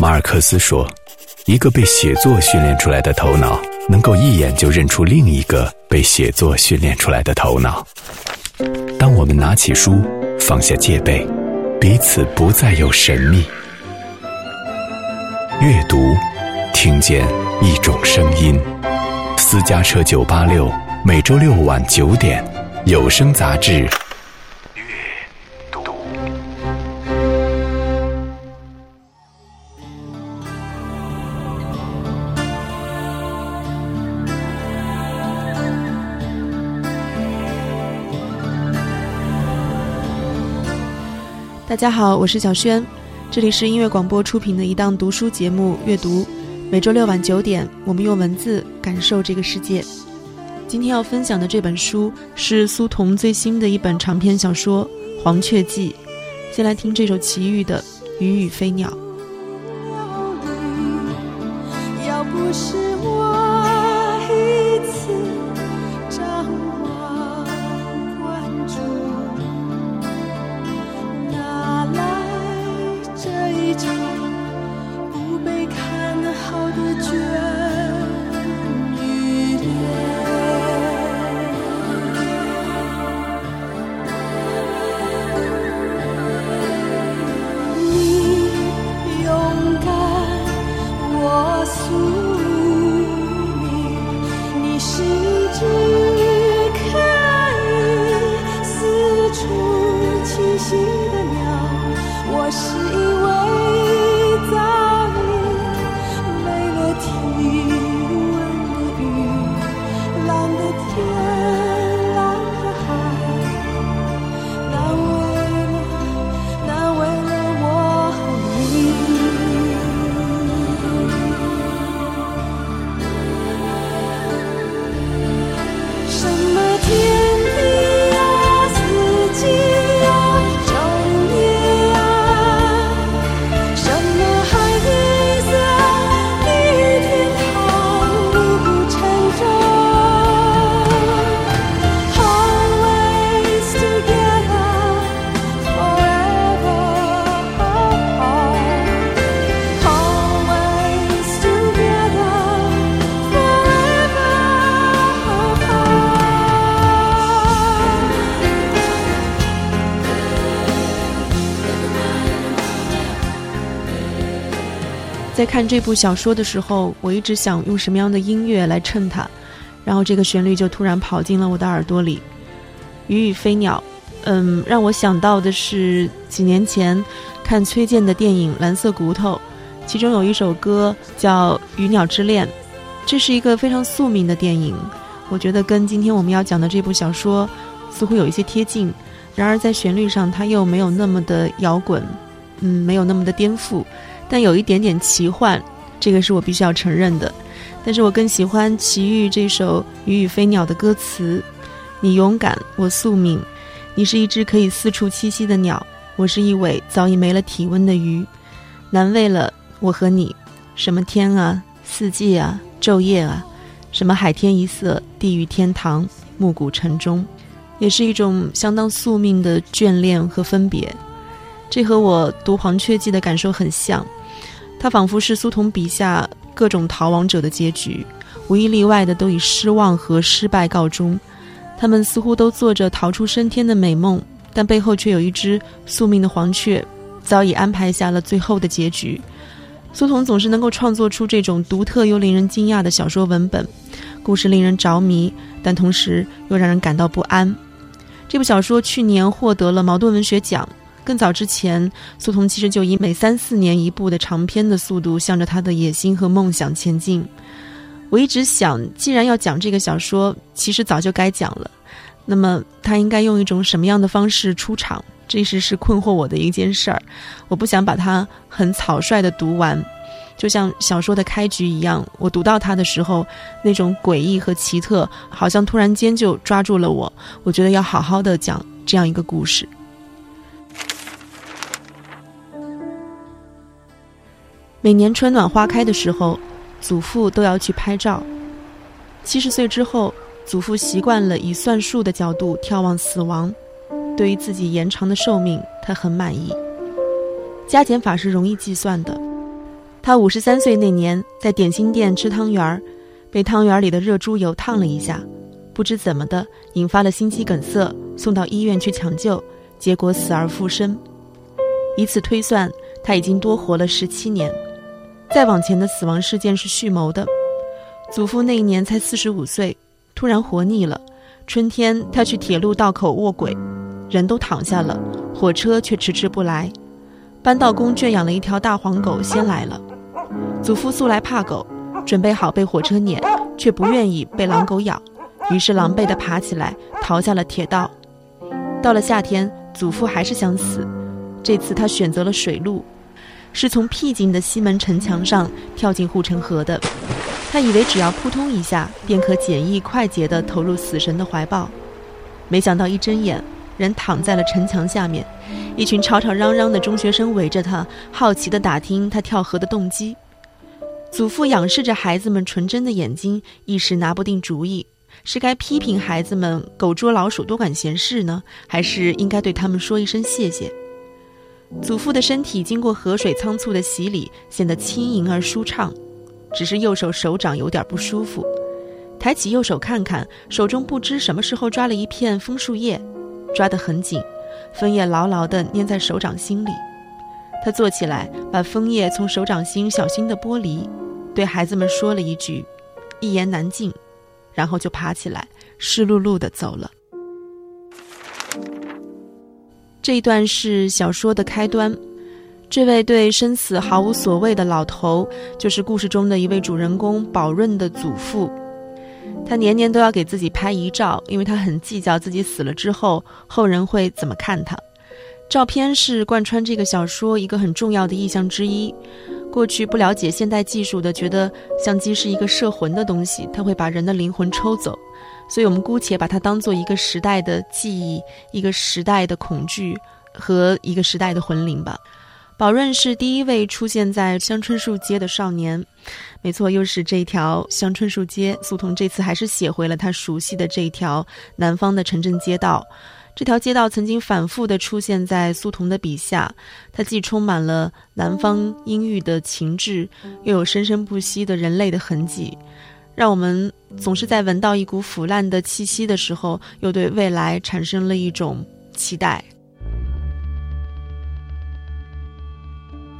马尔克斯说：“一个被写作训练出来的头脑，能够一眼就认出另一个被写作训练出来的头脑。”当我们拿起书，放下戒备，彼此不再有神秘。阅读，听见一种声音。私家车九八六，每周六晚九点，有声杂志。大家好，我是小轩，这里是音乐广播出品的一档读书节目《阅读》，每周六晚九点，我们用文字感受这个世界。今天要分享的这本书是苏童最新的一本长篇小说《黄雀记》，先来听这首齐豫的《鱼与飞鸟》。要不是看这部小说的时候，我一直想用什么样的音乐来衬它，然后这个旋律就突然跑进了我的耳朵里。鱼与飞鸟，嗯，让我想到的是几年前看崔健的电影《蓝色骨头》，其中有一首歌叫《鱼鸟之恋》，这是一个非常宿命的电影，我觉得跟今天我们要讲的这部小说似乎有一些贴近，然而在旋律上它又没有那么的摇滚，嗯，没有那么的颠覆。但有一点点奇幻，这个是我必须要承认的。但是我更喜欢齐豫这首《鱼与飞鸟》的歌词：“你勇敢，我宿命。你是一只可以四处栖息的鸟，我是一尾早已没了体温的鱼。难为了我和你，什么天啊，四季啊，昼夜啊，什么海天一色，地狱天堂，暮鼓晨钟，也是一种相当宿命的眷恋和分别。这和我读《黄雀记》的感受很像。”他仿佛是苏童笔下各种逃亡者的结局，无一例外的都以失望和失败告终。他们似乎都做着逃出升天的美梦，但背后却有一只宿命的黄雀，早已安排下了最后的结局。苏童总是能够创作出这种独特又令人惊讶的小说文本，故事令人着迷，但同时又让人感到不安。这部小说去年获得了茅盾文学奖。更早之前，苏童其实就以每三四年一部的长篇的速度，向着他的野心和梦想前进。我一直想，既然要讲这个小说，其实早就该讲了。那么，他应该用一种什么样的方式出场？这是是困惑我的一件事儿。我不想把它很草率的读完，就像小说的开局一样。我读到它的时候，那种诡异和奇特，好像突然间就抓住了我。我觉得要好好的讲这样一个故事。每年春暖花开的时候，祖父都要去拍照。七十岁之后，祖父习惯了以算术的角度眺望死亡，对于自己延长的寿命，他很满意。加减法是容易计算的，他五十三岁那年，在点心店吃汤圆儿，被汤圆里的热猪油烫了一下，不知怎么的引发了心肌梗塞，送到医院去抢救，结果死而复生。以此推算，他已经多活了十七年。再往前的死亡事件是蓄谋的。祖父那一年才四十五岁，突然活腻了。春天，他去铁路道口卧轨，人都躺下了，火车却迟迟不来。扳道工圈养了一条大黄狗，先来了。祖父素来怕狗，准备好被火车碾，却不愿意被狼狗咬，于是狼狈地爬起来，逃下了铁道。到了夏天，祖父还是想死，这次他选择了水路，是从僻静的西门城墙上跳进护城河的。他以为只要扑通一下，便可简易快捷地投入死神的怀抱，没想到一睁眼，人躺在了城墙下面，一群吵吵嚷嚷的中学生围着他，好奇地打听他跳河的动机。祖父仰视着孩子们纯真的眼睛，一时拿不定主意：是该批评孩子们狗捉老鼠多管闲事呢，还是应该对他们说一声谢谢？祖父的身体经过河水仓促的洗礼，显得轻盈而舒畅，只是右手手掌有点不舒服。抬起右手看看，手中不知什么时候抓了一片枫树叶，抓得很紧，枫叶牢牢地粘在手掌心里。他坐起来，把枫叶从手掌心小心地剥离。对孩子们说了一句：“一言难尽”，然后就爬起来，湿漉漉的走了。这一段是小说的开端。这位对生死毫无所谓的老头，就是故事中的一位主人公宝润的祖父。他年年都要给自己拍遗照，因为他很计较自己死了之后后人会怎么看他。照片是贯穿这个小说一个很重要的意象之一。过去不了解现代技术的，觉得相机是一个摄魂的东西，它会把人的灵魂抽走，所以我们姑且把它当做一个时代的记忆，一个时代的恐惧和一个时代的魂灵吧。宝润是第一位出现在香椿树街的少年，没错，又是这条香椿树街。苏童这次还是写回了他熟悉的这一条南方的城镇街道。这条街道曾经反复地出现在苏童的笔下，它既充满了南方阴郁的情致，又有生生不息的人类的痕迹，让我们总是在闻到一股腐烂的气息的时候，又对未来产生了一种期待。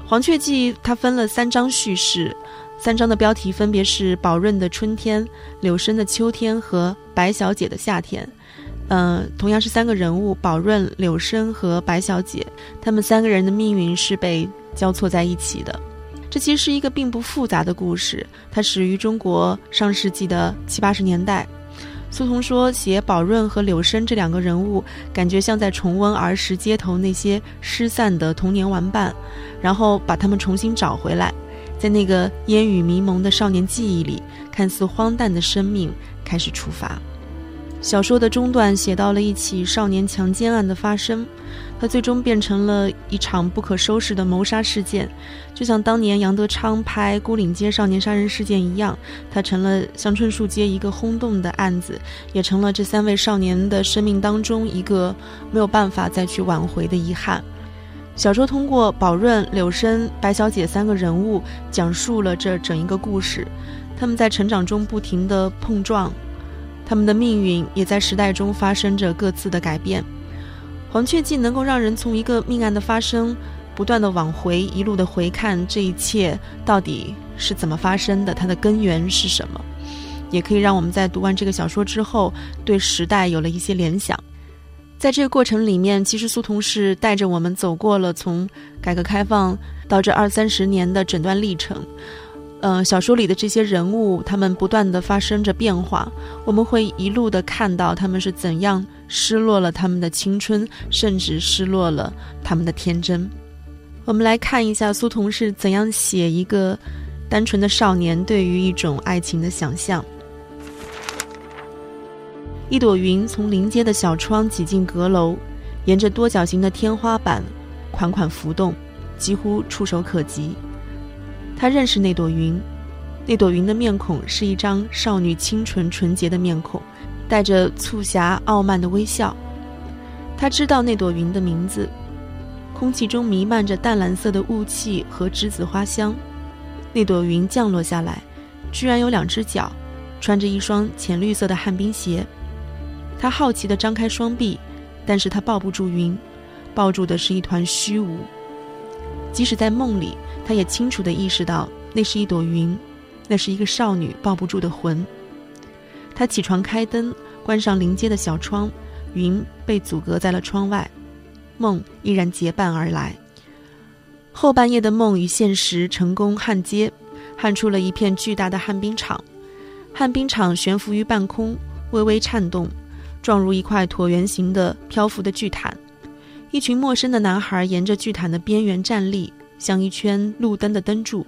《黄雀记》它分了三章叙事，三章的标题分别是宝润的春天、柳生的秋天和白小姐的夏天。嗯，同样是三个人物，宝润、柳生和白小姐，他们三个人的命运是被交错在一起的。这其实是一个并不复杂的故事，它始于中国上世纪的七八十年代。苏童说，写宝润和柳生这两个人物，感觉像在重温儿时街头那些失散的童年玩伴，然后把他们重新找回来，在那个烟雨迷蒙的少年记忆里，看似荒诞的生命开始出发。小说的中段写到了一起少年强奸案的发生，它最终变成了一场不可收拾的谋杀事件，就像当年杨德昌拍《孤岭街少年杀人事件》一样，它成了香春树街一个轰动的案子，也成了这三位少年的生命当中一个没有办法再去挽回的遗憾。小说通过宝润、柳生、白小姐三个人物，讲述了这整一个故事，他们在成长中不停的碰撞。他们的命运也在时代中发生着各自的改变。黄雀记能够让人从一个命案的发生，不断的往回一路的回看这一切到底是怎么发生的，它的根源是什么，也可以让我们在读完这个小说之后，对时代有了一些联想。在这个过程里面，其实苏童是带着我们走过了从改革开放到这二三十年的整段历程。嗯，小说里的这些人物，他们不断的发生着变化，我们会一路的看到他们是怎样失落了他们的青春，甚至失落了他们的天真。我们来看一下苏童是怎样写一个单纯的少年对于一种爱情的想象。一朵云从临街的小窗挤进阁楼，沿着多角形的天花板款款浮动，几乎触手可及。他认识那朵云，那朵云的面孔是一张少女清纯纯洁的面孔，带着促狭傲慢的微笑。他知道那朵云的名字，空气中弥漫着淡蓝色的雾气和栀子花香。那朵云降落下来，居然有两只脚，穿着一双浅绿色的旱冰鞋。他好奇地张开双臂，但是他抱不住云，抱住的是一团虚无。即使在梦里，他也清楚地意识到那是一朵云，那是一个少女抱不住的魂。他起床开灯，关上临街的小窗，云被阻隔在了窗外，梦依然结伴而来。后半夜的梦与现实成功焊接，焊出了一片巨大的旱冰场。旱冰场悬浮于半空，微微颤动，状如一块椭圆形的漂浮的巨毯。一群陌生的男孩沿着巨毯的边缘站立，像一圈路灯的灯柱。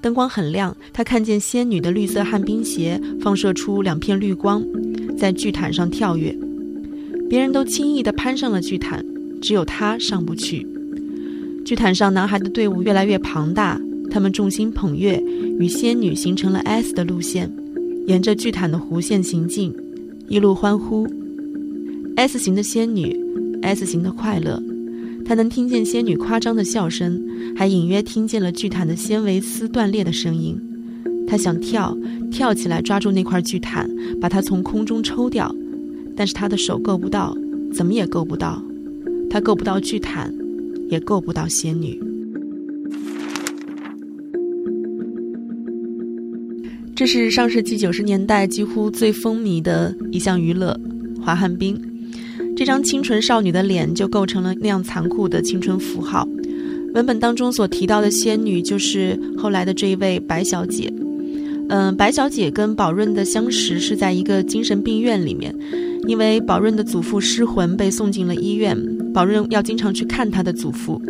灯光很亮，他看见仙女的绿色旱冰鞋放射出两片绿光，在巨毯上跳跃。别人都轻易地攀上了巨毯，只有他上不去。巨毯上，男孩的队伍越来越庞大，他们众星捧月，与仙女形成了 S 的路线，沿着巨毯的弧线行进，一路欢呼。S 型的仙女，S 型的快乐。他能听见仙女夸张的笑声，还隐约听见了巨毯的纤维丝断裂的声音。他想跳，跳起来抓住那块巨毯，把它从空中抽掉，但是他的手够不到，怎么也够不到。他够不到巨毯。也够不到仙女。这是上世纪九十年代几乎最风靡的一项娱乐——滑旱冰。这张清纯少女的脸就构成了那样残酷的青春符号。文本当中所提到的仙女，就是后来的这一位白小姐。嗯，白小姐跟宝润的相识是在一个精神病院里面，因为宝润的祖父失魂，被送进了医院。宝润要经常去看他的祖父，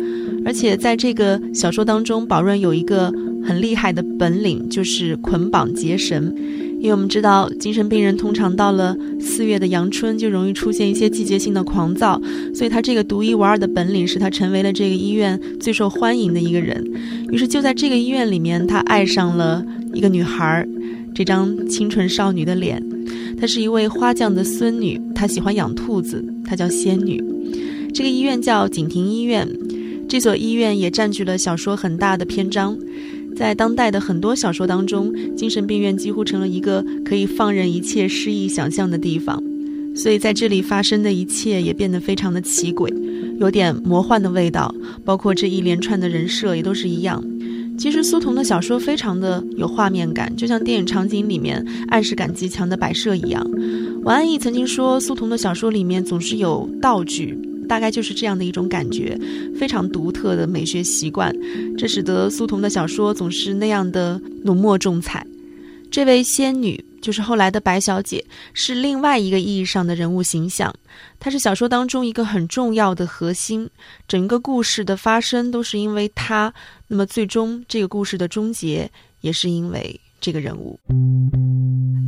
而且在这个小说当中，宝润有一个很厉害的本领，就是捆绑结绳。因为我们知道，精神病人通常到了四月的阳春就容易出现一些季节性的狂躁，所以他这个独一无二的本领使他成为了这个医院最受欢迎的一个人。于是就在这个医院里面，他爱上了一个女孩，这张清纯少女的脸。她是一位花匠的孙女，她喜欢养兔子，她叫仙女。这个医院叫景亭医院，这所医院也占据了小说很大的篇章。在当代的很多小说当中，精神病院几乎成了一个可以放任一切诗意想象的地方，所以在这里发生的一切也变得非常的奇诡，有点魔幻的味道。包括这一连串的人设也都是一样。其实苏童的小说非常的有画面感，就像电影场景里面暗示感极强的摆设一样。王安忆曾经说，苏童的小说里面总是有道具。大概就是这样的一种感觉，非常独特的美学习惯，这使得苏童的小说总是那样的浓墨重彩。这位仙女就是后来的白小姐，是另外一个意义上的人物形象，她是小说当中一个很重要的核心，整个故事的发生都是因为她，那么最终这个故事的终结也是因为这个人物。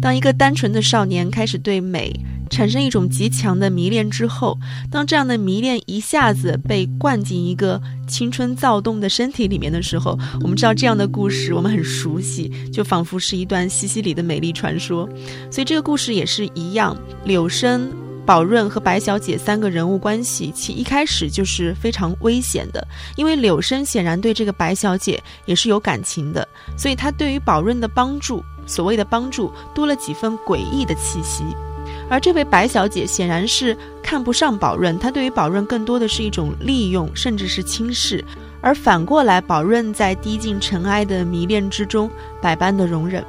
当一个单纯的少年开始对美产生一种极强的迷恋之后，当这样的迷恋一下子被灌进一个青春躁动的身体里面的时候，我们知道这样的故事我们很熟悉，就仿佛是一段西西里的美丽传说。所以这个故事也是一样，柳生、宝润和白小姐三个人物关系，其一开始就是非常危险的，因为柳生显然对这个白小姐也是有感情的，所以他对于宝润的帮助。所谓的帮助多了几分诡异的气息，而这位白小姐显然是看不上宝润，她对于宝润更多的是一种利用，甚至是轻视。而反过来，宝润在低进尘埃的迷恋之中，百般的容忍。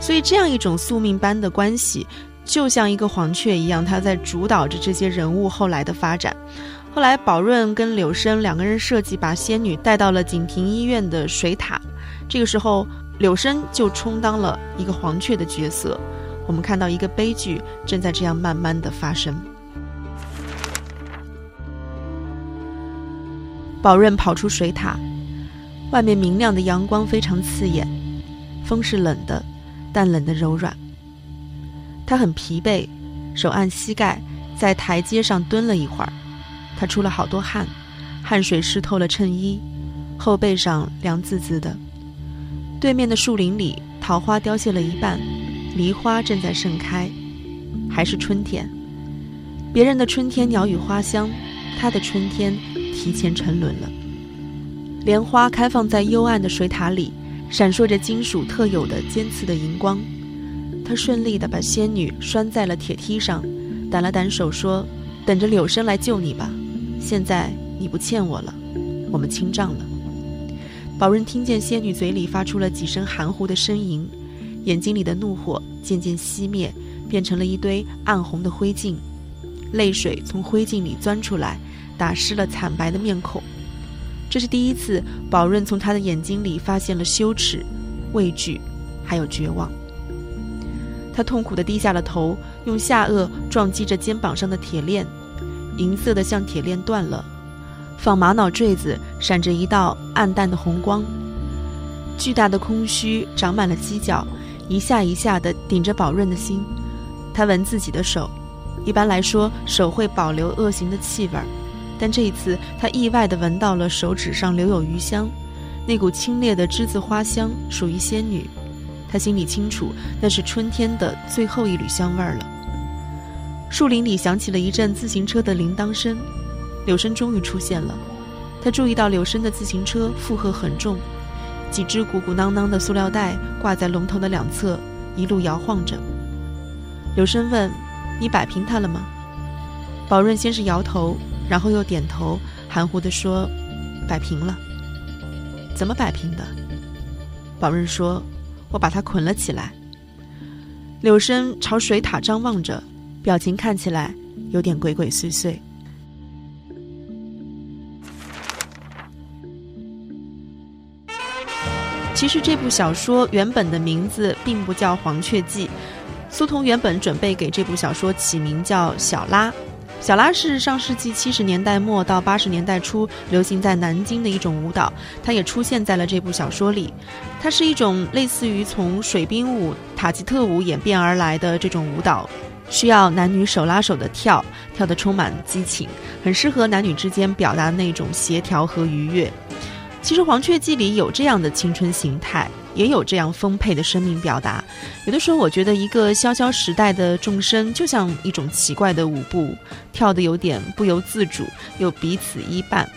所以，这样一种宿命般的关系，就像一个黄雀一样，它在主导着这些人物后来的发展。后来，宝润跟柳生两个人设计把仙女带到了景亭医院的水塔，这个时候。柳生就充当了一个黄雀的角色，我们看到一个悲剧正在这样慢慢的发生。宝润跑出水塔，外面明亮的阳光非常刺眼，风是冷的，但冷的柔软。他很疲惫，手按膝盖，在台阶上蹲了一会儿，他出了好多汗，汗水湿透了衬衣，后背上凉滋滋的。对面的树林里，桃花凋谢了一半，梨花正在盛开，还是春天。别人的春天鸟语花香，他的春天提前沉沦了。莲花开放在幽暗的水塔里，闪烁着金属特有的尖刺的荧光。他顺利地把仙女拴在了铁梯上，掸了掸手，说：“等着柳生来救你吧。现在你不欠我了，我们清账了。”宝润听见仙女嘴里发出了几声含糊的呻吟，眼睛里的怒火渐渐熄灭，变成了一堆暗红的灰烬，泪水从灰烬里钻出来，打湿了惨白的面孔。这是第一次，宝润从他的眼睛里发现了羞耻、畏惧，还有绝望。他痛苦地低下了头，用下颚撞击着肩膀上的铁链，银色的像铁链断了，仿玛瑙坠子闪着一道暗淡的红光。巨大的空虚长满了犄角，一下一下地顶着宝润的心。他闻自己的手，一般来说手会保留恶行的气味，但这一次他意外地闻到了手指上留有余香，那股清冽的栀子花香属于仙女。他心里清楚，那是春天的最后一缕香味儿了。树林里响起了一阵自行车的铃铛声，柳生终于出现了。他注意到柳生的自行车负荷很重，几只鼓鼓囊囊的塑料袋挂在龙头的两侧，一路摇晃着。柳生问：“你摆平它了吗？”宝润先是摇头，然后又点头，含糊地说：“摆平了。”怎么摆平的？宝润说。我把它捆了起来。柳生朝水塔张望着，表情看起来有点鬼鬼祟祟。其实这部小说原本的名字并不叫《黄雀记》，苏童原本准备给这部小说起名叫《小拉》。小拉是上世纪七十年代末到八十年代初流行在南京的一种舞蹈，它也出现在了这部小说里。它是一种类似于从水兵舞、塔吉特舞演变而来的这种舞蹈，需要男女手拉手的跳，跳得充满激情，很适合男女之间表达那种协调和愉悦。其实《黄雀记》里有这样的青春形态。也有这样丰沛的生命表达。有的时候，我觉得一个萧萧时代的众生，就像一种奇怪的舞步，跳得有点不由自主，又彼此依伴。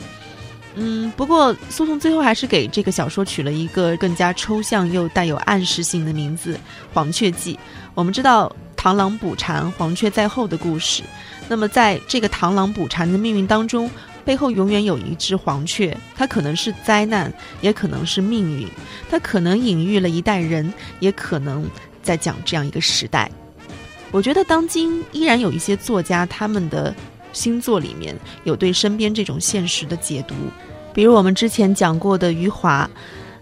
嗯，不过苏童最后还是给这个小说取了一个更加抽象又带有暗示性的名字《黄雀记》。我们知道螳螂捕蝉，黄雀在后的故事。那么，在这个螳螂捕蝉的命运当中，背后永远有一只黄雀，它可能是灾难，也可能是命运，它可能隐喻了一代人，也可能在讲这样一个时代。我觉得当今依然有一些作家，他们的星座里面有对身边这种现实的解读，比如我们之前讲过的余华，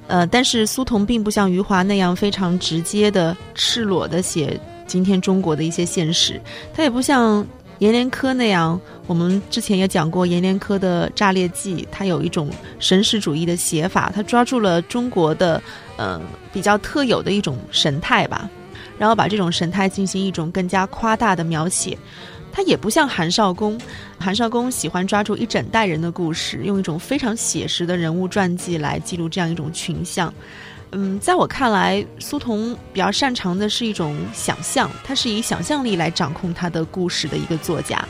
呃，但是苏童并不像余华那样非常直接的、赤裸的写今天中国的一些现实，他也不像。阎连科那样，我们之前也讲过阎连科的《炸裂记》，它有一种神识主义的写法，它抓住了中国的，呃，比较特有的一种神态吧，然后把这种神态进行一种更加夸大的描写。它也不像韩少功，韩少功喜欢抓住一整代人的故事，用一种非常写实的人物传记来记录这样一种群像。嗯，在我看来，苏童比较擅长的是一种想象，他是以想象力来掌控他的故事的一个作家。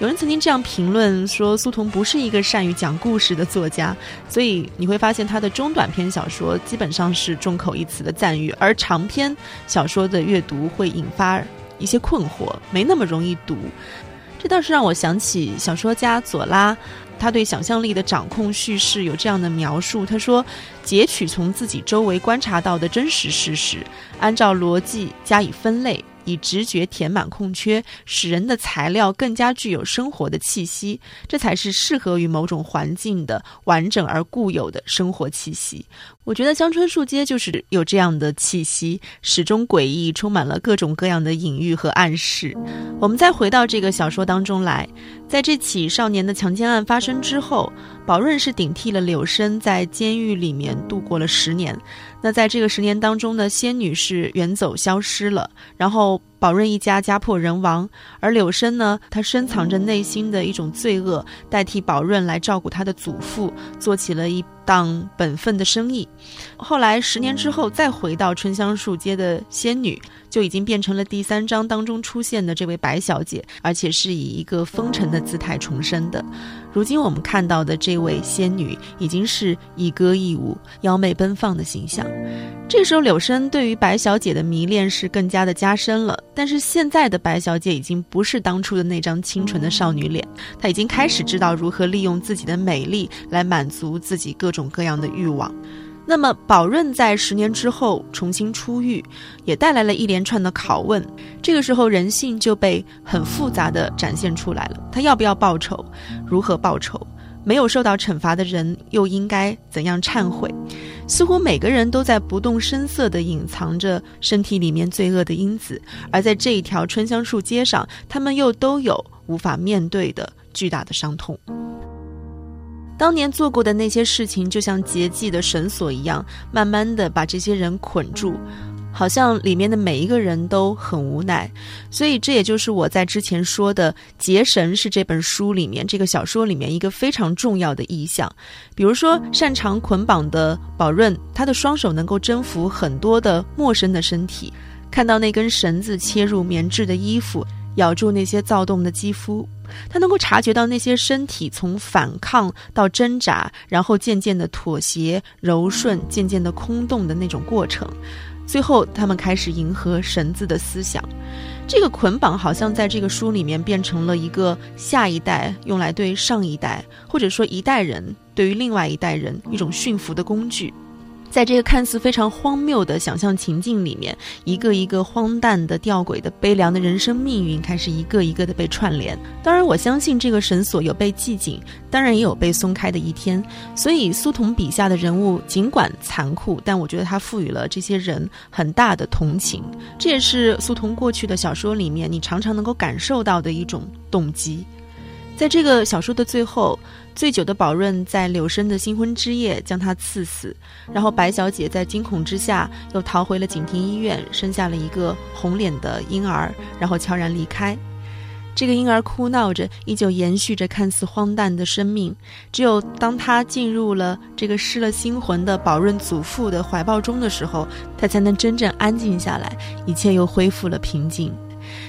有人曾经这样评论说，苏童不是一个善于讲故事的作家，所以你会发现他的中短篇小说基本上是众口一词的赞誉，而长篇小说的阅读会引发一些困惑，没那么容易读。这倒是让我想起小说家左拉。他对想象力的掌控叙事有这样的描述：他说，截取从自己周围观察到的真实事实，按照逻辑加以分类。以直觉填满空缺，使人的材料更加具有生活的气息，这才是适合于某种环境的完整而固有的生活气息。我觉得香春树街就是有这样的气息，始终诡异，充满了各种各样的隐喻和暗示。我们再回到这个小说当中来，在这起少年的强奸案发生之后，宝润是顶替了柳生在监狱里面度过了十年。那在这个十年当中呢，仙女是远走消失了，然后宝润一家家破人亡，而柳生呢，他深藏着内心的一种罪恶，代替宝润来照顾他的祖父，做起了一档本分的生意。后来十年之后，再回到春香树街的仙女。就已经变成了第三章当中出现的这位白小姐，而且是以一个风尘的姿态重生的。如今我们看到的这位仙女，已经是一歌一舞、妖媚奔放的形象。这时候，柳生对于白小姐的迷恋是更加的加深了。但是现在的白小姐已经不是当初的那张清纯的少女脸，她已经开始知道如何利用自己的美丽来满足自己各种各样的欲望。那么，宝润在十年之后重新出狱，也带来了一连串的拷问。这个时候，人性就被很复杂的展现出来了。他要不要报仇？如何报仇？没有受到惩罚的人又应该怎样忏悔？似乎每个人都在不动声色地隐藏着身体里面罪恶的因子，而在这一条春香树街上，他们又都有无法面对的巨大的伤痛。当年做过的那些事情，就像结界的绳索一样，慢慢的把这些人捆住，好像里面的每一个人都很无奈。所以，这也就是我在之前说的结绳是这本书里面、这个小说里面一个非常重要的意象。比如说，擅长捆绑的宝润，他的双手能够征服很多的陌生的身体，看到那根绳子切入棉质的衣服。咬住那些躁动的肌肤，他能够察觉到那些身体从反抗到挣扎，然后渐渐的妥协、柔顺，渐渐的空洞的那种过程。最后，他们开始迎合绳子的思想。这个捆绑好像在这个书里面变成了一个下一代用来对上一代，或者说一代人对于另外一代人一种驯服的工具。在这个看似非常荒谬的想象情境里面，一个一个荒诞的、吊诡的、悲凉的人生命运开始一个一个的被串联。当然，我相信这个绳索有被系紧，当然也有被松开的一天。所以，苏童笔下的人物尽管残酷，但我觉得他赋予了这些人很大的同情。这也是苏童过去的小说里面你常常能够感受到的一种动机。在这个小说的最后。醉酒的宝润在柳生的新婚之夜将他刺死，然后白小姐在惊恐之下又逃回了景亭医院，生下了一个红脸的婴儿，然后悄然离开。这个婴儿哭闹着，依旧延续着看似荒诞的生命。只有当他进入了这个失了心魂的宝润祖父的怀抱中的时候，他才能真正安静下来，一切又恢复了平静。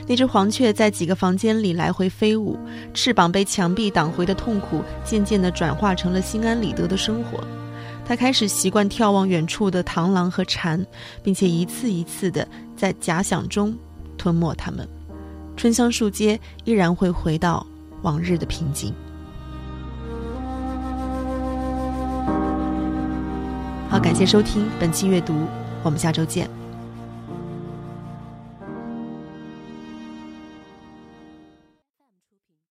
那只黄雀在几个房间里来回飞舞，翅膀被墙壁挡回的痛苦，渐渐地转化成了心安理得的生活。他开始习惯眺望远处的螳螂和蝉，并且一次一次地在假想中吞没它们。春香树街依然会回到往日的平静。好，感谢收听本期阅读，我们下周见。